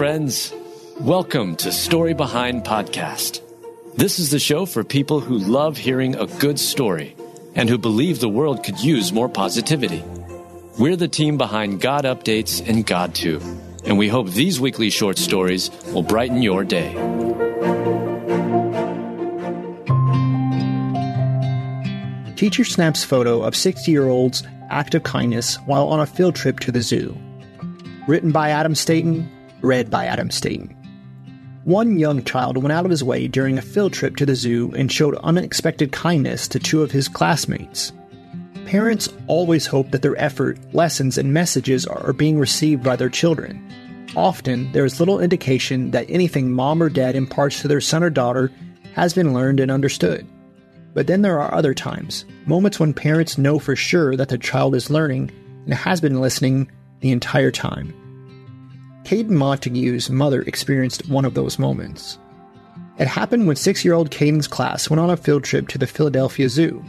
friends. Welcome to Story Behind Podcast. This is the show for people who love hearing a good story and who believe the world could use more positivity. We're the team behind GodUpdates and GodTube, and we hope these weekly short stories will brighten your day. Teacher snaps photo of 60 year old's act of kindness while on a field trip to the zoo. Written by Adam Staten, read by Adam Staten. One young child went out of his way during a field trip to the zoo and showed unexpected kindness to two of his classmates. Parents always hope that their effort, lessons, and messages are being received by their children. Often, there is little indication that anything mom or dad imparts to their son or daughter has been learned and understood. But then there are other times, moments when parents know for sure that their child is learning and has been listening the entire time. Kaiden Montague's mother experienced one of those moments. It happened when six year old Kaiden's class went on a field trip to the Philadelphia Zoo.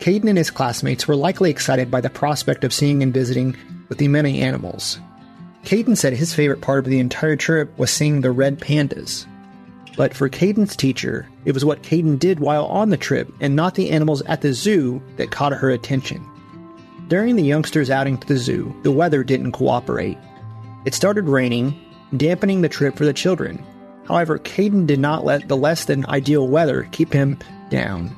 Kaiden and his classmates were likely excited by the prospect of seeing and visiting with the many animals. Kaiden said his favorite part of the entire trip was seeing the red pandas. But for Kaiden's teacher, it was what Kaiden did while on the trip and not the animals at the zoo that caught her attention. During the youngsters' outing to the zoo, the weather didn't cooperate. It started raining, dampening the trip for the children. However, Kaiden did not let the less than ideal weather keep him down.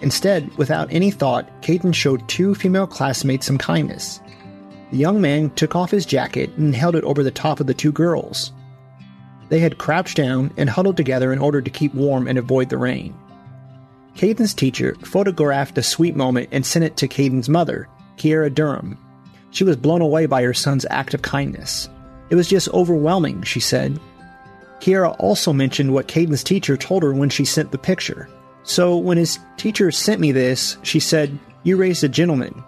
Instead, without any thought, Kaiden showed two female classmates some kindness. The young man took off his jacket and held it over the top of the two girls. They had crouched down and huddled together in order to keep warm and avoid the rain. Kaiden's teacher photographed the sweet moment and sent it to Kaiden's mother, Kiera Durham. She was blown away by her son's act of kindness. It was just overwhelming, she said. Kiera also mentioned what Kaiden's teacher told her when she sent the picture. So when his teacher sent me this, she said, You raised a gentleman.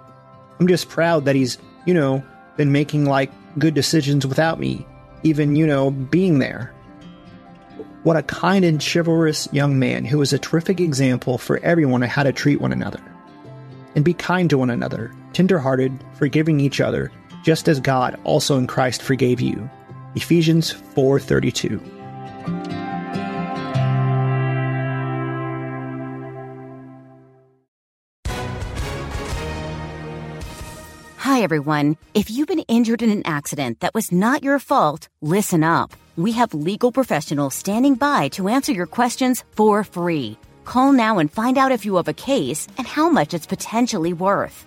I'm just proud that he's, you know, been making like good decisions without me, even, you know, being there. What a kind and chivalrous young man who is a terrific example for everyone of how to treat one another. And be kind to one another, tenderhearted, forgiving each other, just as God also in Christ forgave you. Ephesians 4:32. Hi everyone. If you've been injured in an accident that was not your fault, listen up. We have legal professionals standing by to answer your questions for free. Call now and find out if you have a case and how much it's potentially worth.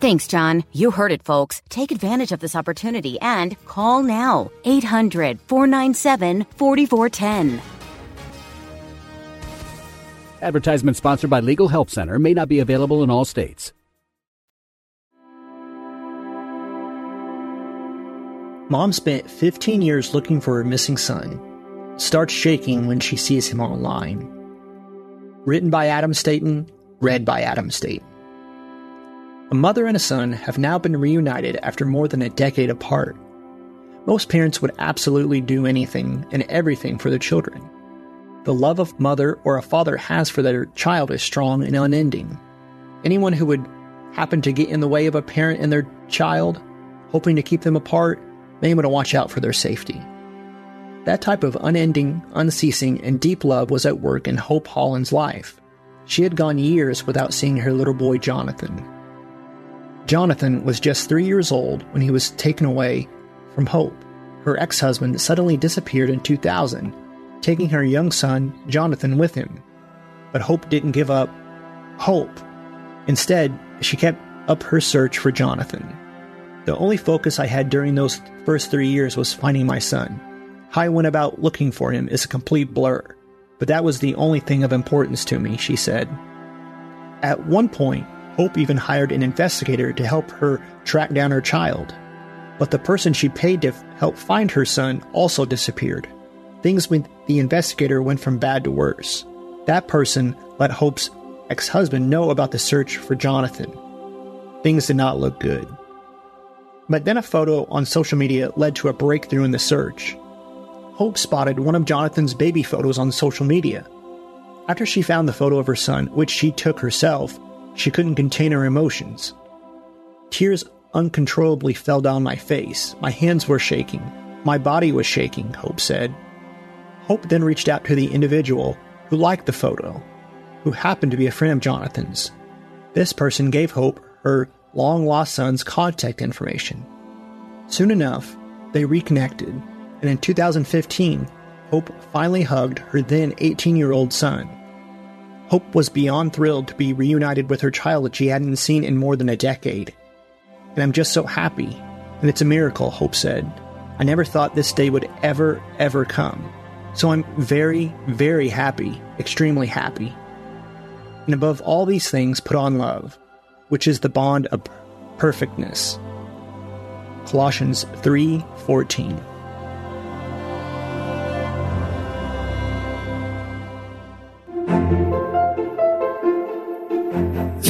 Thanks, John. You heard it, folks. Take advantage of this opportunity and call now. 800 497 4410. Advertisement sponsored by Legal Help Center may not be available in all states. Mom spent 15 years looking for her missing son. Starts shaking when she sees him online. Written by Adam Staten, read by Adam Staten. A mother and a son have now been reunited after more than a decade apart. Most parents would absolutely do anything and everything for their children. The love a mother or a father has for their child is strong and unending. Anyone who would happen to get in the way of a parent and their child, hoping to keep them apart, may want to watch out for their safety. That type of unending, unceasing, and deep love was at work in Hope Holland's life. She had gone years without seeing her little boy Jonathan. Jonathan was just three years old when he was taken away from Hope. Her ex husband suddenly disappeared in 2000, taking her young son, Jonathan, with him. But Hope didn't give up hope. Instead, she kept up her search for Jonathan. The only focus I had during those first three years was finding my son. How I went about looking for him is a complete blur, but that was the only thing of importance to me, she said. At one point, Hope even hired an investigator to help her track down her child. But the person she paid to help find her son also disappeared. things with the investigator went from bad to worse. That person let Hope's ex husband know about the search for Jonathan. Things did not look good. But then a photo on social media led to a breakthrough in the search. Hope spotted one of Jonathan's baby photos on social media. After she found the photo of her son, which she took herself, she couldn't contain her emotions. Tears uncontrollably fell down my face. My hands were shaking. My body was shaking, Hope said. Hope then reached out to the individual who liked the photo, who happened to be a friend of Jonathan's. This person gave Hope her long lost son's contact information. Soon enough, they reconnected, and in 2015, Hope finally hugged her then 18 year old son. Hope was beyond thrilled to be reunited with her child that she hadn't seen in more than a decade. And I'm just so happy, and it's a miracle, Hope said. I never thought this day would ever, ever come. So I'm very, very happy, extremely happy. And above all these things, put on love, which is the bond of perfectness. Colossians 3:14.